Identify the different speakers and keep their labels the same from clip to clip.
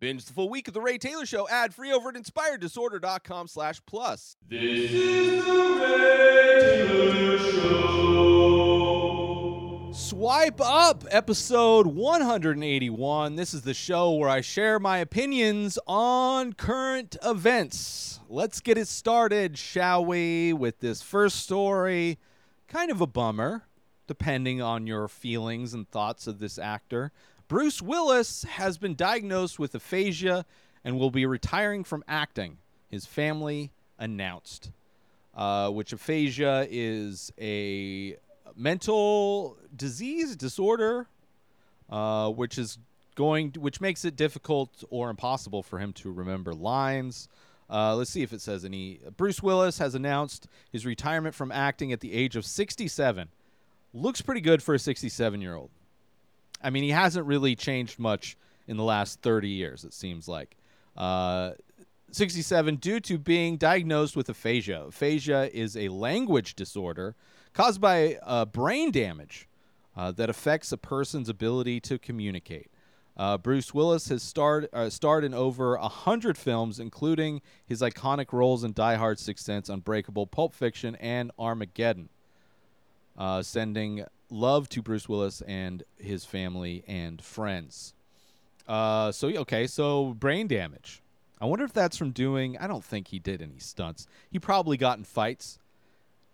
Speaker 1: Binge the full week of The Ray Taylor Show ad free over at inspireddisorder.com slash plus.
Speaker 2: This is the Ray Taylor Show.
Speaker 1: Swipe Up, episode 181. This is the show where I share my opinions on current events. Let's get it started, shall we, with this first story. Kind of a bummer, depending on your feelings and thoughts of this actor. Bruce Willis has been diagnosed with aphasia and will be retiring from acting. His family announced, uh, which aphasia is a mental disease disorder, uh, which is going, which makes it difficult or impossible for him to remember lines. Uh, let's see if it says any. Bruce Willis has announced his retirement from acting at the age of 67. Looks pretty good for a 67 year old. I mean, he hasn't really changed much in the last 30 years, it seems like. Uh, 67 due to being diagnosed with aphasia. Aphasia is a language disorder caused by uh, brain damage uh, that affects a person's ability to communicate. Uh, Bruce Willis has starred, uh, starred in over 100 films, including his iconic roles in Die Hard, Sixth Sense, Unbreakable, Pulp Fiction, and Armageddon. Uh, sending love to Bruce Willis and his family and friends. Uh, so okay, so brain damage. I wonder if that's from doing. I don't think he did any stunts. He probably got in fights.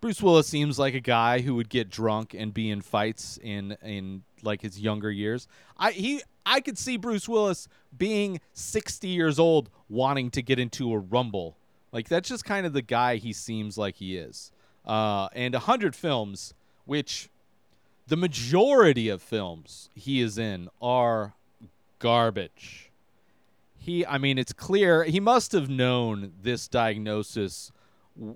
Speaker 1: Bruce Willis seems like a guy who would get drunk and be in fights in in like his younger years. I he I could see Bruce Willis being 60 years old wanting to get into a rumble. Like that's just kind of the guy he seems like he is. Uh, and 100 films, which the majority of films he is in are garbage. He, I mean, it's clear he must have known this diagnosis.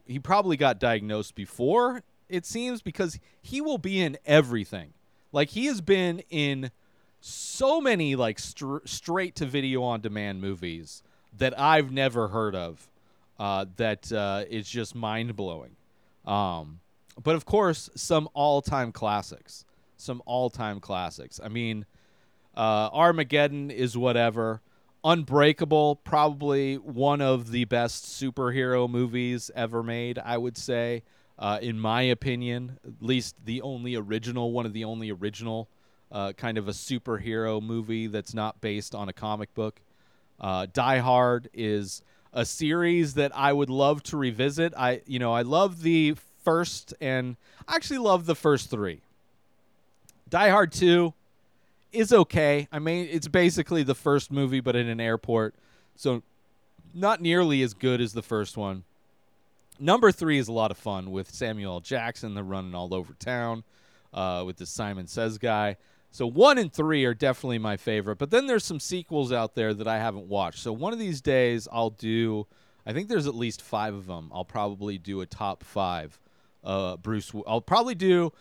Speaker 1: He probably got diagnosed before, it seems, because he will be in everything. Like he has been in so many like str- straight to video on demand movies that I've never heard of. Uh, that uh, is just mind blowing. Um, but of course, some all time classics. Some all time classics. I mean, uh, Armageddon is whatever. Unbreakable, probably one of the best superhero movies ever made, I would say, uh, in my opinion. At least the only original, one of the only original uh, kind of a superhero movie that's not based on a comic book. Uh, Die Hard is a series that I would love to revisit. I, you know, I love the first and I actually love the first three. Die Hard 2 is okay. I mean, it's basically the first movie, but in an airport. So, not nearly as good as the first one. Number three is a lot of fun with Samuel. Jackson. They're running all over town uh, with the Simon Says guy. So, one and three are definitely my favorite. But then there's some sequels out there that I haven't watched. So, one of these days, I'll do, I think there's at least five of them. I'll probably do a top five. Uh, Bruce, I'll probably do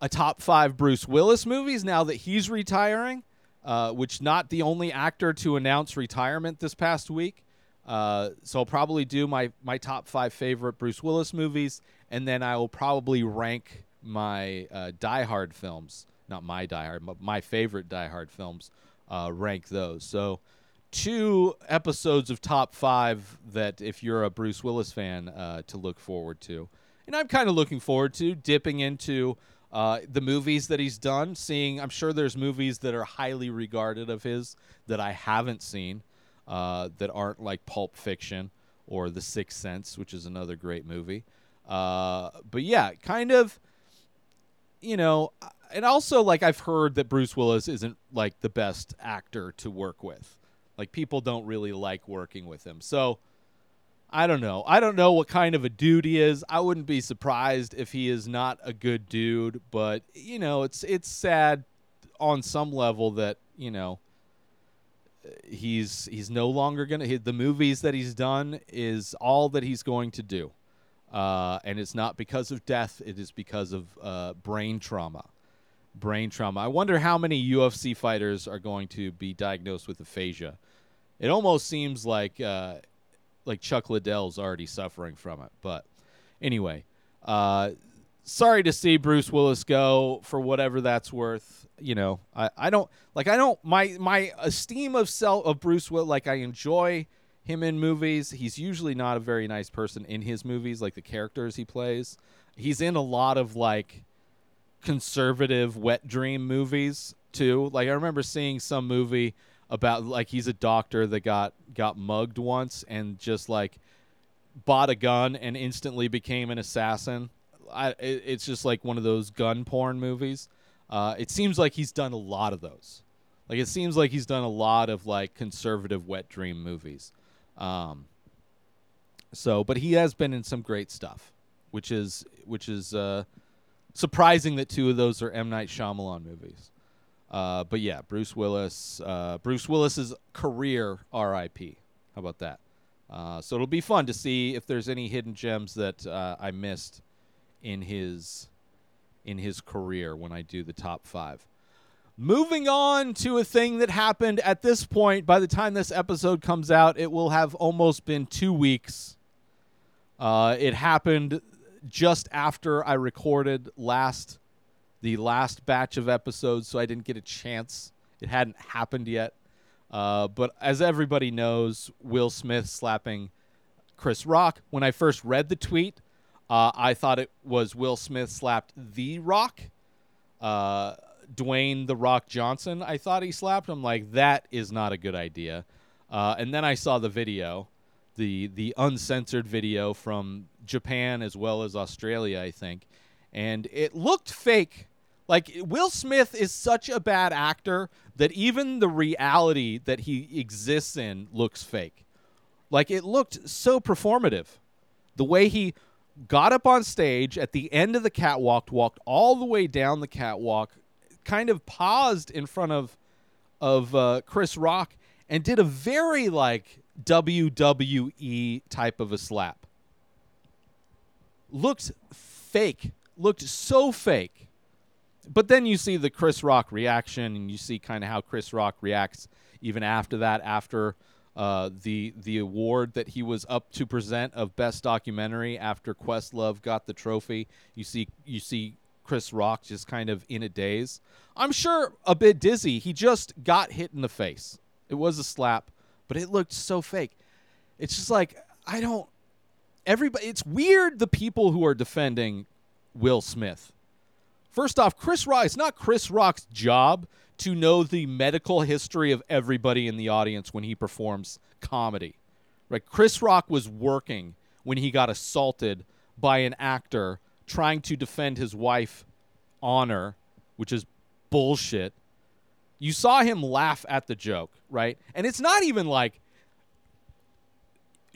Speaker 1: a top five Bruce Willis movies now that he's retiring, uh, which not the only actor to announce retirement this past week. Uh, so I'll probably do my my top five favorite Bruce Willis movies, and then I will probably rank my uh, Die Hard films, not my Die Hard, but my favorite Die Hard films. Uh, rank those. So two episodes of top five that if you're a Bruce Willis fan uh, to look forward to, and I'm kind of looking forward to dipping into uh, the movies that he's done, seeing, I'm sure there's movies that are highly regarded of his that I haven't seen, uh, that aren't like Pulp Fiction or The Sixth Sense, which is another great movie. Uh, but yeah, kind of, you know, and also like I've heard that Bruce Willis isn't like the best actor to work with. Like people don't really like working with him. So I don't know. I don't know what kind of a dude he is. I wouldn't be surprised if he is not a good dude, but you know, it's it's sad on some level that, you know, he's he's no longer going to the movies that he's done is all that he's going to do. Uh, and it's not because of death, it is because of uh, brain trauma. Brain trauma. I wonder how many UFC fighters are going to be diagnosed with aphasia. It almost seems like uh, like Chuck Liddell's already suffering from it. But anyway, uh, sorry to see Bruce Willis go for whatever that's worth. you know, I, I don't like I don't my my esteem of self of Bruce Will like I enjoy him in movies. He's usually not a very nice person in his movies, like the characters he plays. He's in a lot of like conservative wet dream movies too. Like I remember seeing some movie about like he's a doctor that got got mugged once and just like bought a gun and instantly became an assassin. I, it, it's just like one of those gun porn movies. Uh, it seems like he's done a lot of those. Like it seems like he's done a lot of like conservative wet dream movies. Um, so, but he has been in some great stuff, which is which is uh, surprising that two of those are M Night Shyamalan movies. Uh, but yeah, Bruce Willis. Uh, Bruce Willis's career, R.I.P. How about that? Uh, so it'll be fun to see if there's any hidden gems that uh, I missed in his in his career when I do the top five. Moving on to a thing that happened at this point. By the time this episode comes out, it will have almost been two weeks. Uh, it happened just after I recorded last the last batch of episodes, so I didn't get a chance. It hadn't happened yet. Uh, but as everybody knows, Will Smith slapping Chris Rock. When I first read the tweet, uh, I thought it was Will Smith slapped The Rock. Uh, Dwayne The Rock Johnson, I thought he slapped. I'm like, that is not a good idea. Uh, and then I saw the video, the the uncensored video from Japan as well as Australia, I think, and it looked fake. Like Will Smith is such a bad actor that even the reality that he exists in looks fake. Like it looked so performative. The way he got up on stage at the end of the catwalk, walked all the way down the catwalk, kind of paused in front of of uh, Chris Rock and did a very like WWE type of a slap. Looked fake. Looked so fake. But then you see the Chris Rock reaction, and you see kind of how Chris Rock reacts even after that, after uh, the the award that he was up to present of best documentary after Questlove got the trophy. You see you see Chris Rock just kind of in a daze. I'm sure a bit dizzy. He just got hit in the face. It was a slap, but it looked so fake. It's just like I don't everybody it's weird the people who are defending Will Smith. First off, Chris Rock, it's not Chris Rock's job to know the medical history of everybody in the audience when he performs comedy. Right? Chris Rock was working when he got assaulted by an actor trying to defend his wife honor, which is bullshit. You saw him laugh at the joke, right? And it's not even like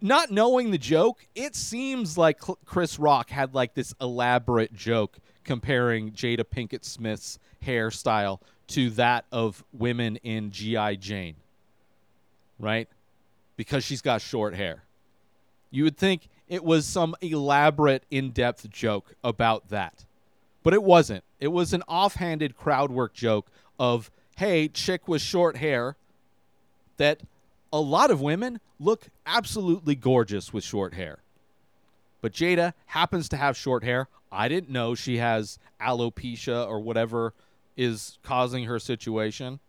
Speaker 1: not knowing the joke, it seems like Chris Rock had like this elaborate joke comparing Jada Pinkett Smith's hairstyle to that of women in G.I. Jane, right? Because she's got short hair. You would think it was some elaborate, in depth joke about that. But it wasn't. It was an offhanded crowd work joke of, hey, chick with short hair that a lot of women look absolutely gorgeous with short hair. But Jada happens to have short hair. I didn't know she has alopecia or whatever is causing her situation.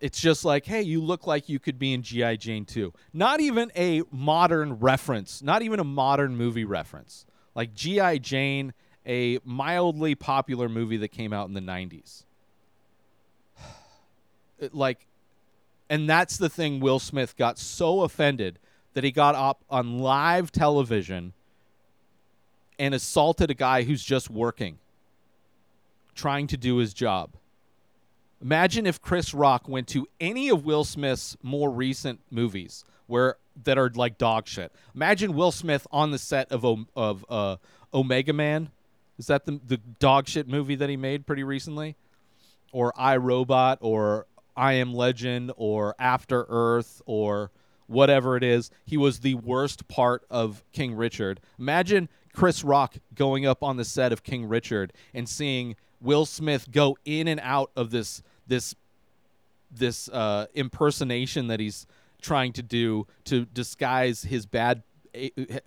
Speaker 1: It's just like, hey, you look like you could be in G.I. Jane too. Not even a modern reference, not even a modern movie reference. Like G.I. Jane, a mildly popular movie that came out in the 90s. It, like, and that's the thing Will Smith got so offended that he got up on live television and assaulted a guy who's just working, trying to do his job. Imagine if Chris Rock went to any of Will Smith's more recent movies where that are like dog shit. Imagine Will Smith on the set of of uh, Omega Man. Is that the the dog shit movie that he made pretty recently? Or I Robot or I Am Legend or After Earth or whatever it is. He was the worst part of King Richard. Imagine Chris Rock going up on the set of King Richard and seeing Will Smith go in and out of this this this uh, impersonation that he's trying to do to disguise his bad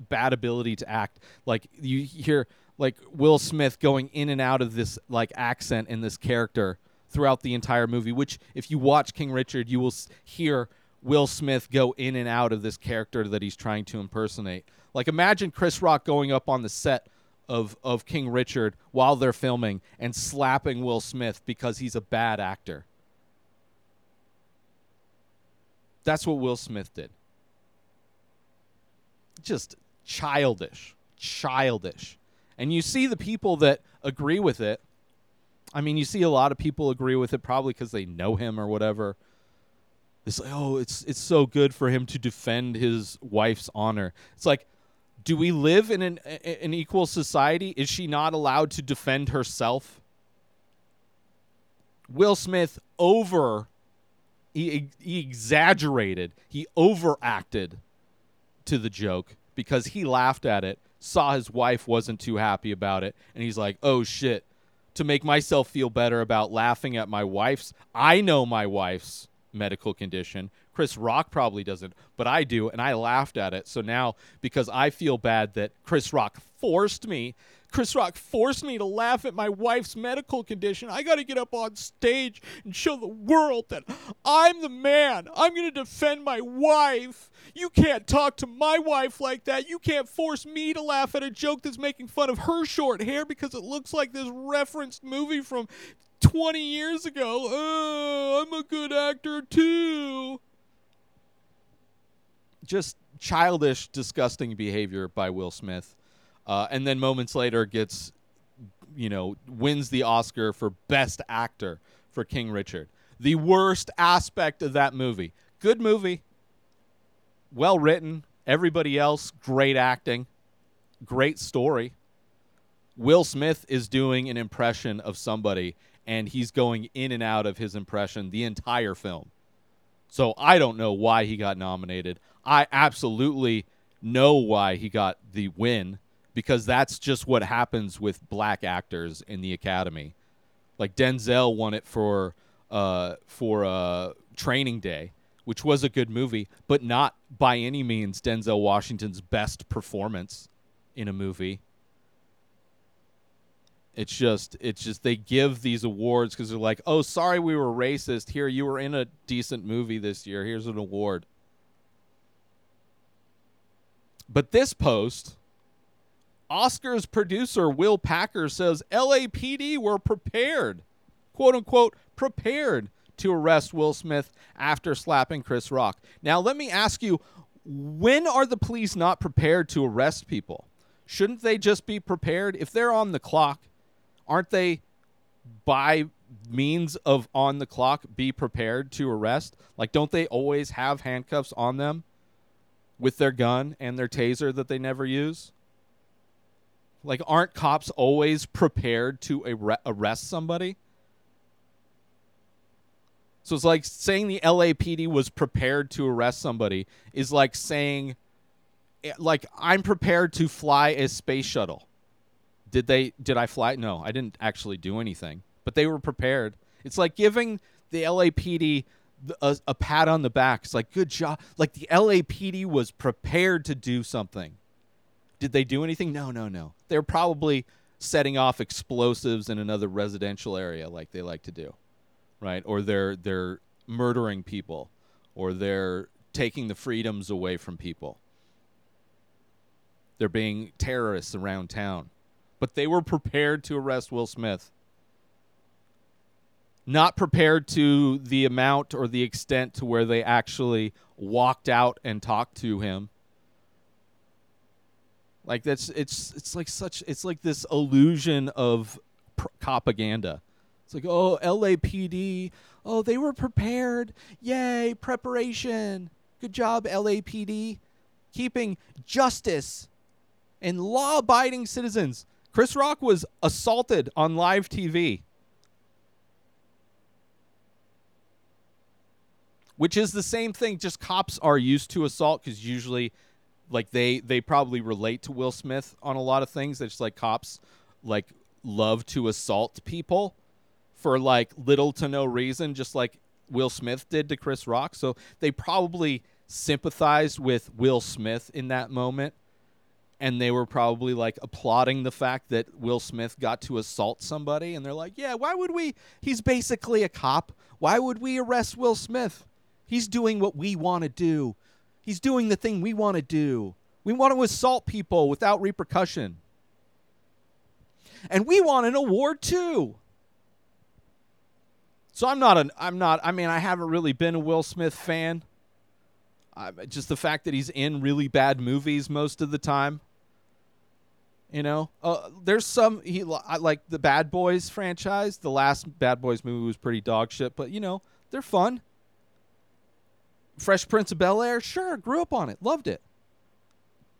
Speaker 1: bad ability to act. Like you hear like Will Smith going in and out of this like accent in this character throughout the entire movie. Which, if you watch King Richard, you will hear Will Smith go in and out of this character that he's trying to impersonate. Like, imagine Chris Rock going up on the set of of King Richard while they're filming and slapping Will Smith because he's a bad actor. That's what Will Smith did. Just childish, childish. And you see the people that agree with it. I mean, you see a lot of people agree with it probably because they know him or whatever. It's like, oh, it's it's so good for him to defend his wife's honor. It's like, do we live in an an equal society? Is she not allowed to defend herself? Will Smith over he, he exaggerated, he overacted to the joke because he laughed at it, saw his wife wasn't too happy about it, and he's like, "Oh shit." To make myself feel better about laughing at my wife's, I know my wife's medical condition. Chris Rock probably doesn't, but I do, and I laughed at it. So now, because I feel bad that Chris Rock forced me, Chris Rock forced me to laugh at my wife's medical condition, I got to get up on stage and show the world that I'm the man. I'm going to defend my wife. You can't talk to my wife like that. You can't force me to laugh at a joke that's making fun of her short hair because it looks like this referenced movie from 20 years ago. Oh, I'm a good actor too. Just childish, disgusting behavior by Will Smith. Uh, and then moments later gets, you know, wins the Oscar for Best Actor for King Richard. The worst aspect of that movie. Good movie. Well written. Everybody else, great acting. Great story. Will Smith is doing an impression of somebody, and he's going in and out of his impression the entire film. So I don't know why he got nominated. I absolutely know why he got the win because that's just what happens with black actors in the Academy. Like Denzel won it for uh, for uh, Training Day, which was a good movie, but not by any means Denzel Washington's best performance in a movie. It's just it's just they give these awards because they're like, oh, sorry we were racist. Here you were in a decent movie this year. Here's an award. But this post, Oscars producer Will Packer says LAPD were prepared, quote unquote, prepared to arrest Will Smith after slapping Chris Rock. Now, let me ask you when are the police not prepared to arrest people? Shouldn't they just be prepared? If they're on the clock, aren't they by means of on the clock be prepared to arrest? Like, don't they always have handcuffs on them with their gun and their taser that they never use? Like, aren't cops always prepared to arre- arrest somebody? So it's like saying the LAPD was prepared to arrest somebody is like saying, eh, like, I'm prepared to fly a space shuttle. Did they? Did I fly? No, I didn't actually do anything, but they were prepared. It's like giving the LAPD a, a pat on the back. It's like good job. Like the LAPD was prepared to do something. Did they do anything? No, no, no. They're probably setting off explosives in another residential area, like they like to do, right? Or they're they're murdering people, or they're taking the freedoms away from people. They're being terrorists around town but they were prepared to arrest Will Smith. Not prepared to the amount or the extent to where they actually walked out and talked to him. Like that's it's it's like such it's like this illusion of pr- propaganda. It's like oh LAPD, oh they were prepared, yay preparation, good job LAPD, keeping justice and law-abiding citizens. Chris Rock was assaulted on live TV. Which is the same thing, just cops are used to assault because usually like they they probably relate to Will Smith on a lot of things. It's like cops like love to assault people for like little to no reason, just like Will Smith did to Chris Rock. So they probably sympathized with Will Smith in that moment and they were probably like applauding the fact that Will Smith got to assault somebody and they're like, "Yeah, why would we He's basically a cop. Why would we arrest Will Smith? He's doing what we want to do. He's doing the thing we want to do. We want to assault people without repercussion." And we want an award too. So I'm not an I'm not I mean I haven't really been a Will Smith fan. I, just the fact that he's in really bad movies most of the time. You know, uh, there's some he like the Bad Boys franchise. The last Bad Boys movie was pretty dog shit, but you know they're fun. Fresh Prince of Bel Air, sure, grew up on it, loved it.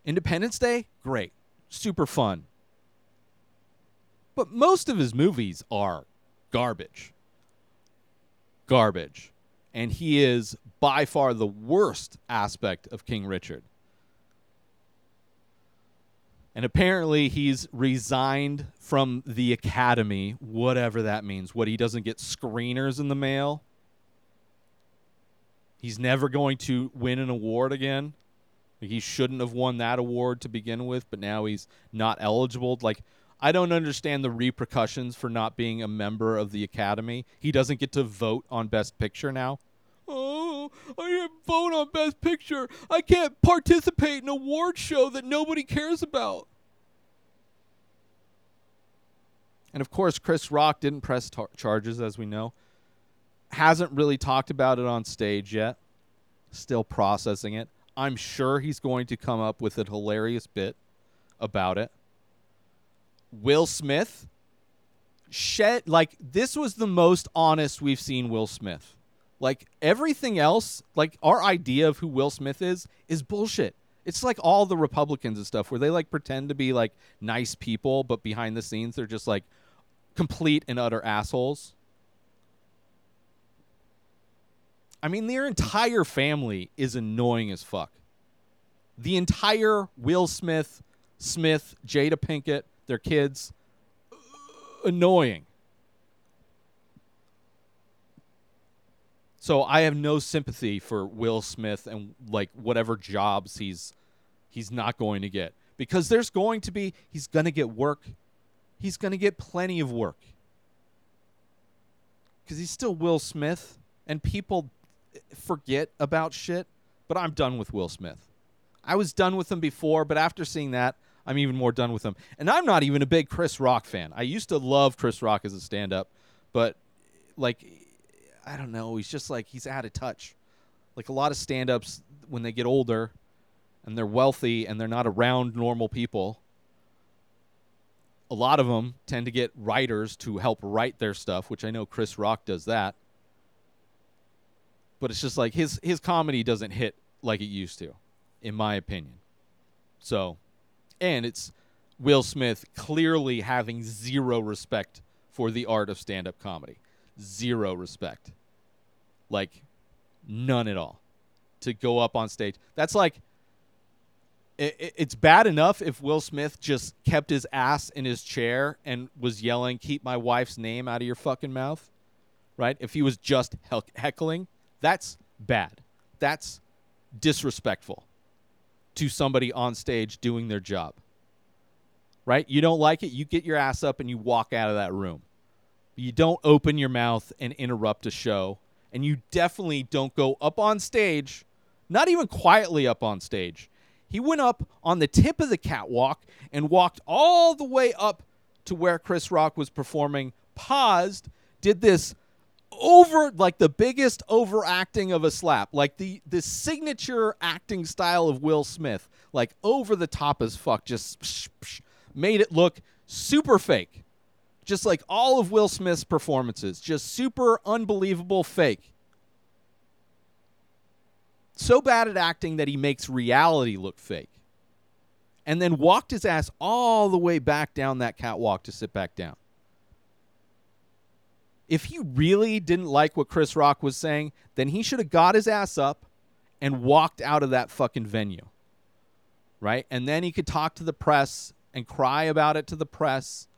Speaker 1: Independence Day, great, super fun. But most of his movies are garbage. Garbage. And he is by far the worst aspect of King Richard. And apparently he's resigned from the academy, whatever that means. What he doesn't get screeners in the mail. He's never going to win an award again. He shouldn't have won that award to begin with, but now he's not eligible. Like I don't understand the repercussions for not being a member of the academy. He doesn't get to vote on best picture now. I can't vote on Best Picture. I can't participate in a award show that nobody cares about. And of course, Chris Rock didn't press tar- charges, as we know. Hasn't really talked about it on stage yet. Still processing it. I'm sure he's going to come up with a hilarious bit about it. Will Smith shed like this was the most honest we've seen Will Smith. Like everything else, like our idea of who Will Smith is is bullshit. It's like all the Republicans and stuff where they like pretend to be like nice people, but behind the scenes they're just like complete and utter assholes. I mean, their entire family is annoying as fuck. The entire Will Smith, Smith, Jada Pinkett, their kids, annoying. So I have no sympathy for Will Smith and like whatever jobs he's he's not going to get because there's going to be he's going to get work. He's going to get plenty of work. Cuz he's still Will Smith and people eh, forget about shit, but I'm done with Will Smith. I was done with him before, but after seeing that, I'm even more done with him. And I'm not even a big Chris Rock fan. I used to love Chris Rock as a stand-up, but like I don't know. He's just like he's out of touch. Like a lot of stand-ups when they get older and they're wealthy and they're not around normal people. A lot of them tend to get writers to help write their stuff, which I know Chris Rock does that. But it's just like his his comedy doesn't hit like it used to, in my opinion. So, and it's Will Smith clearly having zero respect for the art of stand-up comedy zero respect. Like none at all. To go up on stage. That's like it, it's bad enough if Will Smith just kept his ass in his chair and was yelling, "Keep my wife's name out of your fucking mouth." Right? If he was just heckling, that's bad. That's disrespectful to somebody on stage doing their job. Right? You don't like it, you get your ass up and you walk out of that room. You don't open your mouth and interrupt a show. And you definitely don't go up on stage, not even quietly up on stage. He went up on the tip of the catwalk and walked all the way up to where Chris Rock was performing, paused, did this over like the biggest overacting of a slap, like the the signature acting style of Will Smith, like over the top as fuck, just psh, psh, made it look super fake. Just like all of Will Smith's performances, just super unbelievable fake. So bad at acting that he makes reality look fake. And then walked his ass all the way back down that catwalk to sit back down. If he really didn't like what Chris Rock was saying, then he should have got his ass up and walked out of that fucking venue. Right? And then he could talk to the press and cry about it to the press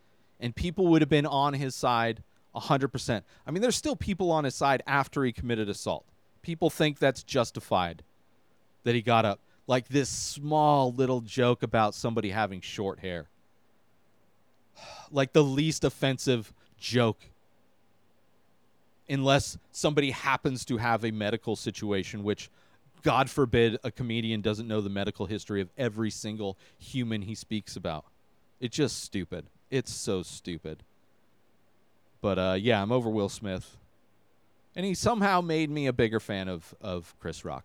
Speaker 1: and people would have been on his side 100%. I mean, there's still people on his side after he committed assault. People think that's justified that he got up. like this small little joke about somebody having short hair. Like the least offensive joke. Unless somebody happens to have a medical situation, which, God forbid, a comedian doesn't know the medical history of every single human he speaks about. It's just stupid. It's so stupid. But uh, yeah, I'm over Will Smith. And he somehow made me a bigger fan of, of Chris Rock.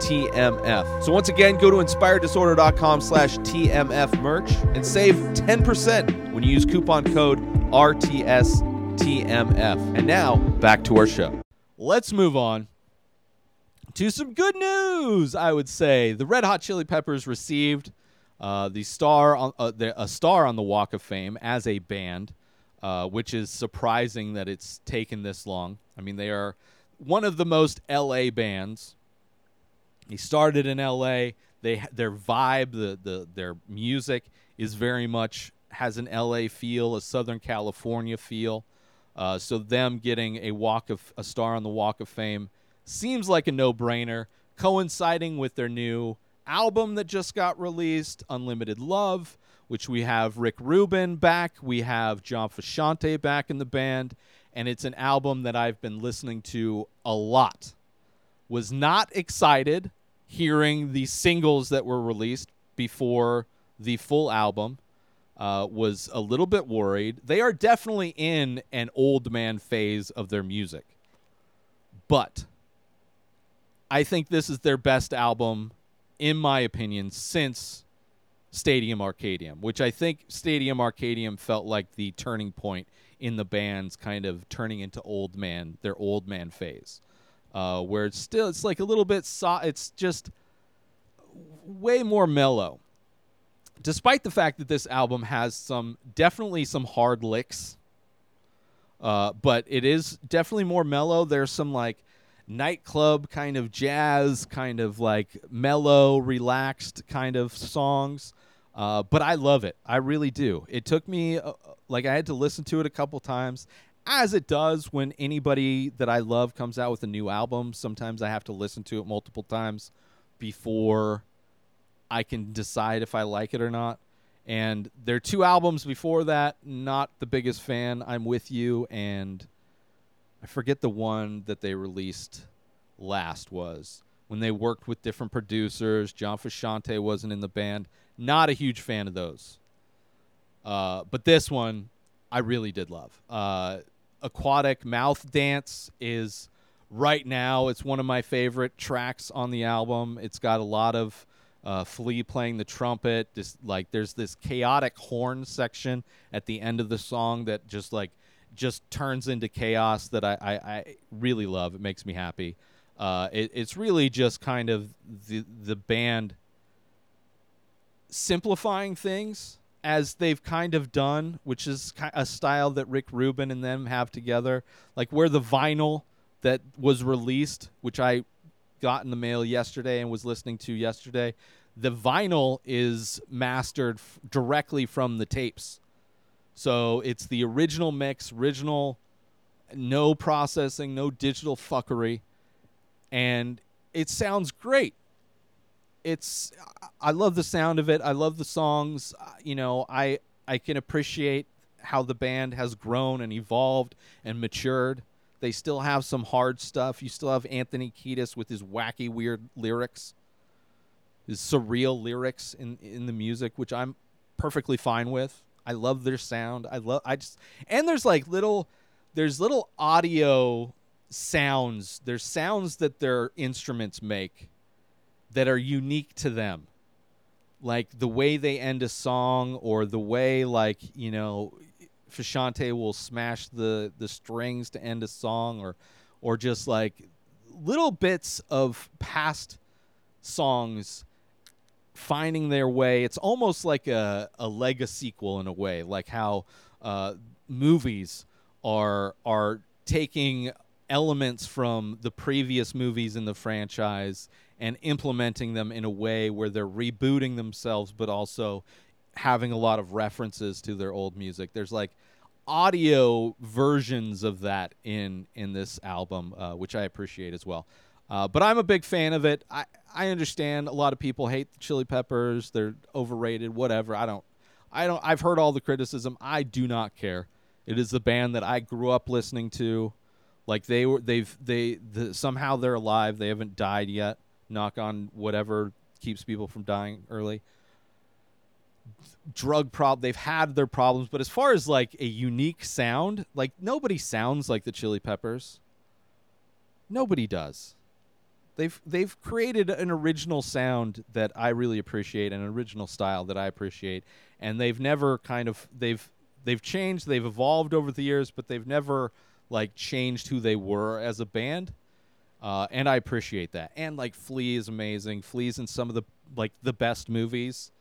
Speaker 1: TMF. So once again, go to inspireddisorder.com slash TMF merch and save 10% when you use coupon code RTS TMF. And now back to our show. Let's move on to some good news, I would say. The Red Hot Chili Peppers received uh, the star on, uh, the, a star on the Walk of Fame as a band, uh, which is surprising that it's taken this long. I mean, they are one of the most LA bands he started in L.A. They their vibe, the the their music is very much has an L.A. feel, a Southern California feel. Uh, so them getting a walk of a star on the Walk of Fame seems like a no-brainer, coinciding with their new album that just got released, Unlimited Love, which we have Rick Rubin back, we have John Frusciante back in the band, and it's an album that I've been listening to a lot. Was not excited hearing the singles that were released before the full album. Uh, was a little bit worried. They are definitely in an old man phase of their music. But I think this is their best album, in my opinion, since Stadium Arcadium, which I think Stadium Arcadium felt like the turning point in the band's kind of turning into old man, their old man phase uh, where it's still it's like a little bit so- it's just way more mellow. Despite the fact that this album has some definitely some hard licks uh, but it is definitely more mellow. There's some like nightclub kind of jazz kind of like mellow relaxed kind of songs uh, but i love it. I really do. It took me uh, like i had to listen to it a couple times as it does when anybody that I love comes out with a new album. Sometimes I have to listen to it multiple times before I can decide if I like it or not. And their two albums before that, not the biggest fan. I'm with you, and I forget the one that they released last was when they worked with different producers. John Frusciante wasn't in the band. Not a huge fan of those. Uh, but this one, I really did love. Uh, aquatic mouth dance is right now it's one of my favorite tracks on the album. It's got a lot of uh, flea playing the trumpet just like there's this chaotic horn section at the end of the song that just like just turns into chaos that i, I, I really love. It makes me happy. Uh, it, it's really just kind of the the band simplifying things as they've kind of done, which is a style that Rick Rubin and them have together. Like where the vinyl that was released, which I got in the mail yesterday and was listening to yesterday, the vinyl is mastered f- directly from the tapes. So it's the original mix, original, no processing, no digital fuckery, and it sounds great it's I love the sound of it. I love the songs. Uh, you know, I I can appreciate how the band has grown and evolved and matured. They still have some hard stuff. You still have Anthony Kiedis with his wacky, weird lyrics, his surreal lyrics in in the music, which I'm perfectly fine with. I love their sound. I love. I just and there's like little, there's little audio sounds. There's sounds that their instruments make that are unique to them. Like the way they end a song or the way like, you know, Frusciante will smash the the strings to end a song or or just like little bits of past songs finding their way. It's almost like a a legacy sequel in a way, like how uh, movies are are taking elements from the previous movies in the franchise and implementing them in a way where they're rebooting themselves but also having a lot of references to their old music. There's like audio versions of that in in this album uh, which i appreciate as well. Uh, but i'm a big fan of it. I i understand a lot of people hate the chili peppers. They're overrated whatever. I don't i don't i've heard all the criticism. I do not care. It is the band that i grew up listening to. Like they were, they've they the, somehow they're alive. They haven't died yet. Knock on whatever keeps people from dying early. Drug problem they've had their problems, but as far as like a unique sound, like nobody sounds like the Chili Peppers. Nobody does. They've they've created an original sound that I really appreciate, an original style that I appreciate, and they've never kind of they've they've changed, they've evolved over the years, but they've never like changed who they were as a band. Uh, and I appreciate that. And like Flea is amazing. Flea's in some of the like the best movies,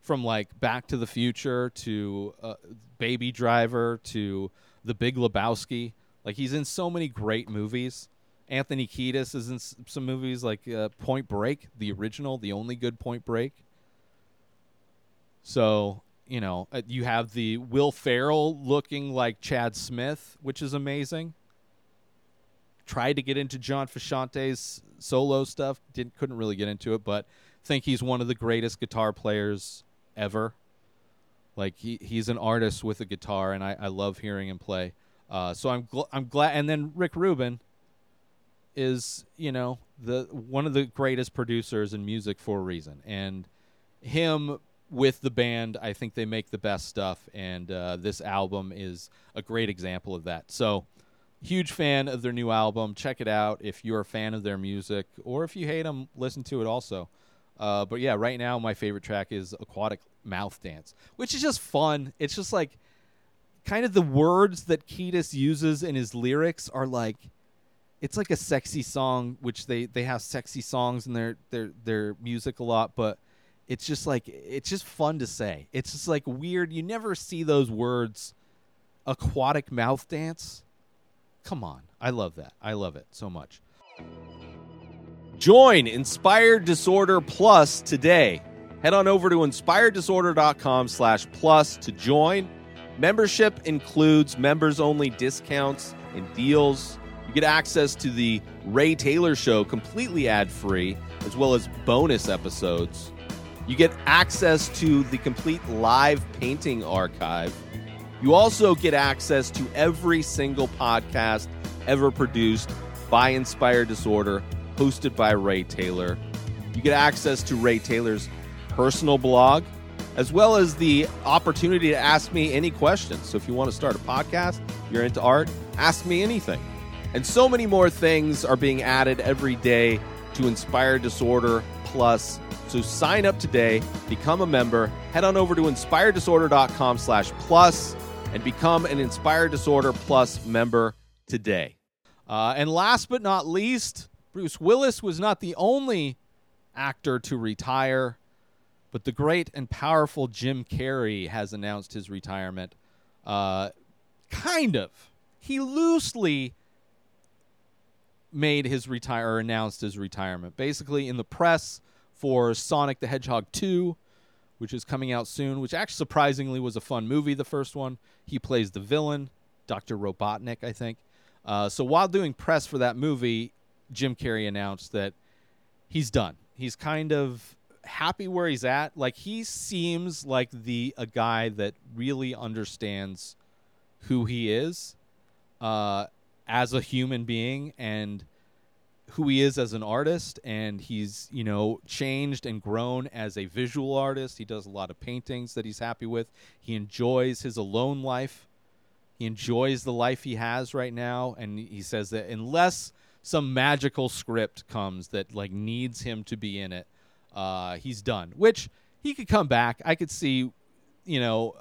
Speaker 1: from like Back to the Future to uh, Baby Driver to The Big Lebowski. Like he's in so many great movies. Anthony Kiedis is in s- some movies like uh, Point Break, the original, the only good Point Break. So you know, uh, you have the Will Ferrell looking like Chad Smith, which is amazing. Tried to get into John Frusciante's solo stuff, didn't couldn't really get into it, but think he's one of the greatest guitar players ever. Like he he's an artist with a guitar, and I, I love hearing him play. Uh, so I'm gl- I'm glad. And then Rick Rubin is you know the one of the greatest producers in music for a reason, and him with the band, I think they make the best stuff, and uh, this album is a great example of that. So, huge fan of their new album. Check it out if you're a fan of their music, or if you hate them, listen to it also. Uh, but yeah, right now my favorite track is Aquatic Mouth Dance, which is just fun. It's just like kind of the words that Kiedis uses in his lyrics are like it's like a sexy song, which they they have sexy songs in their their their music a lot, but it's just like it's just fun to say. It's just like weird. You never see those words aquatic mouth dance. Come on. I love that. I love it so much. Join Inspired Disorder Plus today. Head on over to inspireddisorder.com slash plus to join. Membership includes members only discounts and deals. You get access to the Ray Taylor Show completely ad free, as well as bonus episodes. You get access to the complete live painting archive. You also get access to every single podcast ever produced by Inspired Disorder, hosted by Ray Taylor. You get access to Ray Taylor's personal blog, as well as the opportunity to ask me any questions. So if you want to start a podcast, you're into art, ask me anything. And so many more things are being added every day to Inspired Disorder Plus. So sign up today, become a member, head on over to inspireddisorder.com slash plus and become an Inspired Disorder Plus member today. Uh, and last but not least, Bruce Willis was not the only actor to retire, but the great and powerful Jim Carrey has announced his retirement. Uh, kind of. He loosely made his retire announced his retirement. Basically, in the press for Sonic the Hedgehog 2, which is coming out soon, which actually surprisingly was a fun movie, the first one. He plays the villain, Dr. Robotnik, I think. Uh, so while doing press for that movie, Jim Carrey announced that he's done. He's kind of happy where he's at. Like he seems like the a guy that really understands who he is uh, as a human being and who he is as an artist and he's you know changed and grown as a visual artist. He does a lot of paintings that he's happy with. He enjoys his alone life. He enjoys the life he has right now and he says that unless some magical script comes that like needs him to be in it uh, he's done. Which he could come back. I could see you know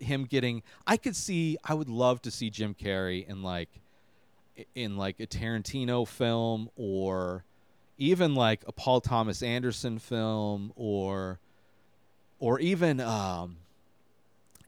Speaker 1: him getting i could see i would love to see jim carrey in like in like a Tarantino film or even like a Paul Thomas Anderson film or or even um,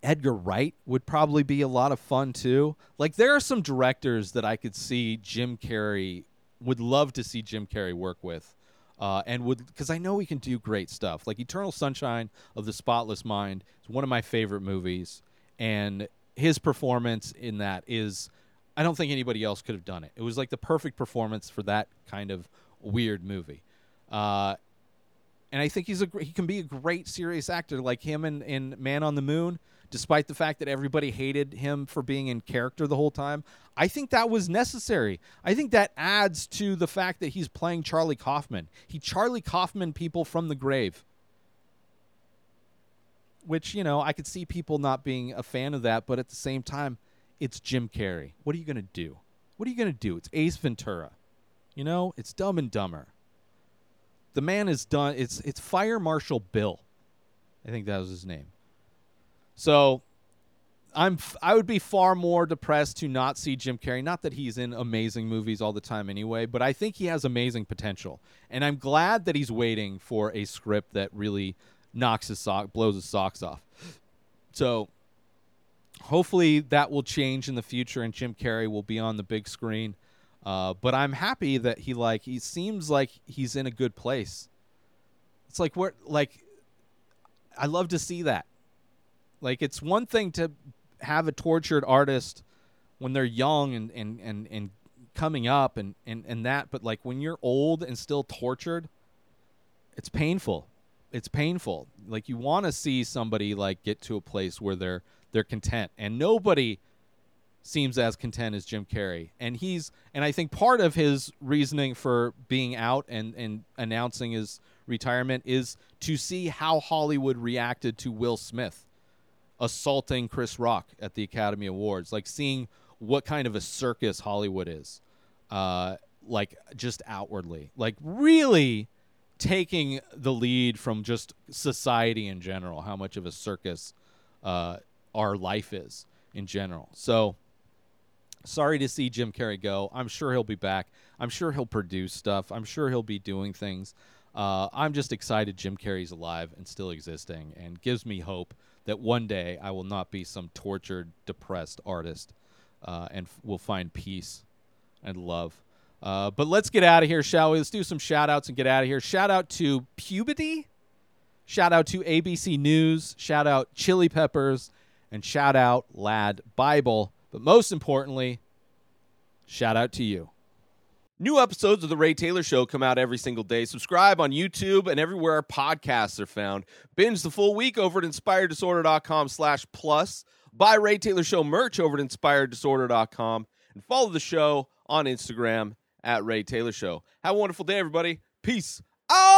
Speaker 1: Edgar Wright would probably be a lot of fun too. Like there are some directors that I could see Jim Carrey would love to see Jim Carrey work with. Uh, and would because I know he can do great stuff. Like Eternal Sunshine of the Spotless Mind is one of my favorite movies, and his performance in that is I don't think anybody else could have done it. It was like the perfect performance for that kind of weird movie. Uh, and I think he's a he can be a great serious actor like him in, in Man on the Moon. Despite the fact that everybody hated him for being in character the whole time, I think that was necessary. I think that adds to the fact that he's playing Charlie Kaufman. He Charlie Kaufman people from the grave. Which, you know, I could see people not being a fan of that, but at the same time, it's Jim Carrey. What are you going to do? What are you going to do? It's Ace Ventura. You know, it's Dumb and Dumber. The man is done. It's it's Fire Marshal Bill. I think that was his name. So, I'm I would be far more depressed to not see Jim Carrey. Not that he's in amazing movies all the time anyway, but I think he has amazing potential, and I'm glad that he's waiting for a script that really knocks his sock, blows his socks off. So, hopefully that will change in the future, and Jim Carrey will be on the big screen. Uh, but I'm happy that he like he seems like he's in a good place. It's like we're like I love to see that. Like it's one thing to have a tortured artist when they're young and and and, and coming up and, and and that, but like when you're old and still tortured, it's painful. It's painful. Like you want to see somebody like get to a place where they're they're content, and nobody seems as content as Jim Carrey. And he's and I think part of his reasoning for being out and and announcing his retirement is to see how Hollywood reacted to Will Smith assaulting Chris Rock at the Academy Awards, like seeing what kind of a circus Hollywood is. Uh like just outwardly. Like really taking the lead from just society in general, how much of a circus uh, our life is in general. So sorry to see Jim Carrey go. I'm sure he'll be back. I'm sure he'll produce stuff. I'm sure he'll be doing things. Uh, I'm just excited Jim Carrey's alive and still existing and gives me hope that one day I will not be some tortured, depressed artist uh, and f- will find peace and love. Uh, but let's get out of here, shall we? Let's do some shout outs and get out of here. Shout out to Pubity. Shout out to ABC News. Shout out Chili Peppers. And shout out Lad Bible. But most importantly, shout out to you.
Speaker 3: New episodes of The Ray Taylor Show come out every single day. Subscribe on YouTube and everywhere our podcasts are found. Binge the full week over at inspireddisorder.com slash plus. Buy Ray Taylor Show merch over at inspireddisorder.com. And follow the show on Instagram at Ray Taylor Show. Have a wonderful day, everybody. Peace out!